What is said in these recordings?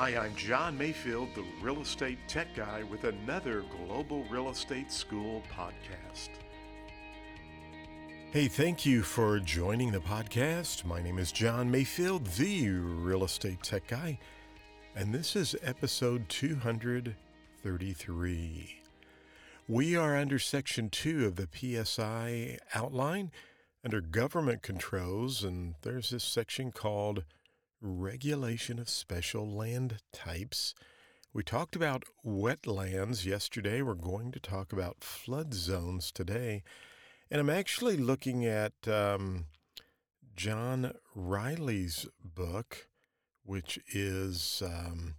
Hi, I'm John Mayfield, the real estate tech guy, with another Global Real Estate School podcast. Hey, thank you for joining the podcast. My name is John Mayfield, the real estate tech guy, and this is episode 233. We are under section two of the PSI outline under government controls, and there's this section called regulation of special land types. We talked about wetlands yesterday. We're going to talk about flood zones today. And I'm actually looking at um, John Reilly's book, which is um,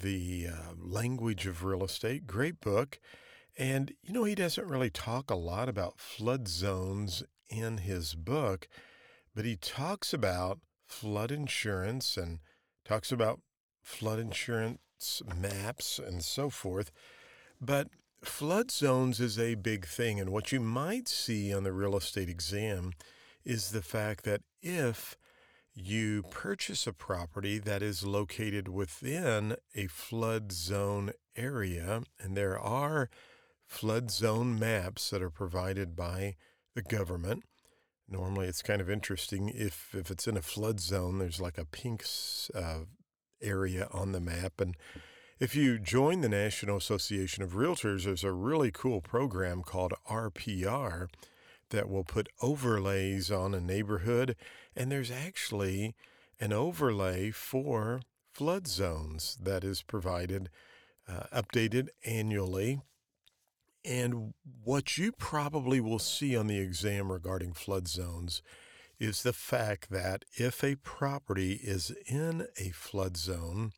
The uh, Language of Real Estate. Great book. And, you know, he doesn't really talk a lot about flood zones in his book, but he talks about flood insurance and talks about flood insurance maps and so forth. But flood zones is a big thing. And what you might see on the real estate exam is the fact that if you purchase a property that is located within a flood zone area, and there are flood zone maps that are provided by the government, Normally, it's kind of interesting if if it's in a flood zone. There's like a pink uh, area on the map, and if you join the National Association of Realtors, there's a really cool program called RPR that will put overlays on a neighborhood, and there's actually an overlay for flood zones that is provided, uh, updated annually and what you probably will see on the exam regarding flood zones is the fact that if a property is in a flood zone,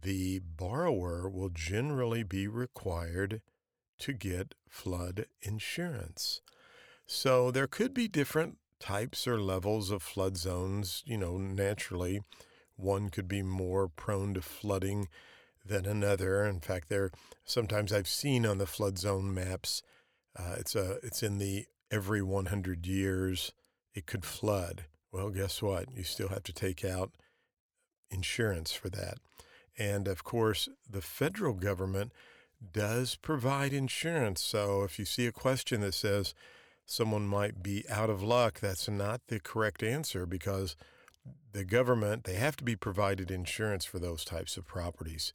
the borrower will generally be required to get flood insurance. So there could be different types or levels of flood zones. You know, naturally, one could be more prone to flooding than another. In fact, there sometimes I've seen on the flood zone maps. Uh, it's a it's in the every 100 years it could flood. Well, guess what? You still have to take out insurance for that. And of course, the federal government does provide insurance. So if you see a question that says someone might be out of luck, that's not the correct answer because the government, they have to be provided insurance for those types of properties.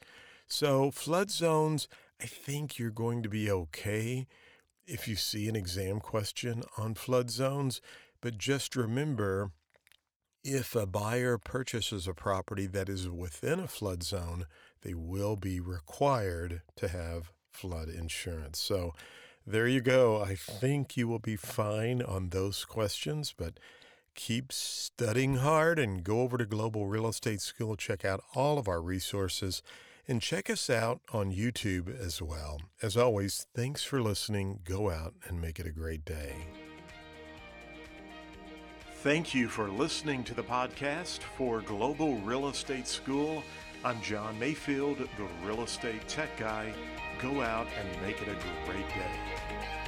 So, flood zones, I think you're going to be okay if you see an exam question on flood zones. But just remember if a buyer purchases a property that is within a flood zone, they will be required to have flood insurance. So, there you go. I think you will be fine on those questions, but keep studying hard and go over to Global Real Estate School. Check out all of our resources and check us out on YouTube as well. As always, thanks for listening. Go out and make it a great day. Thank you for listening to the podcast for Global Real Estate School. I'm John Mayfield, the real estate tech guy. Go out and make it a great day.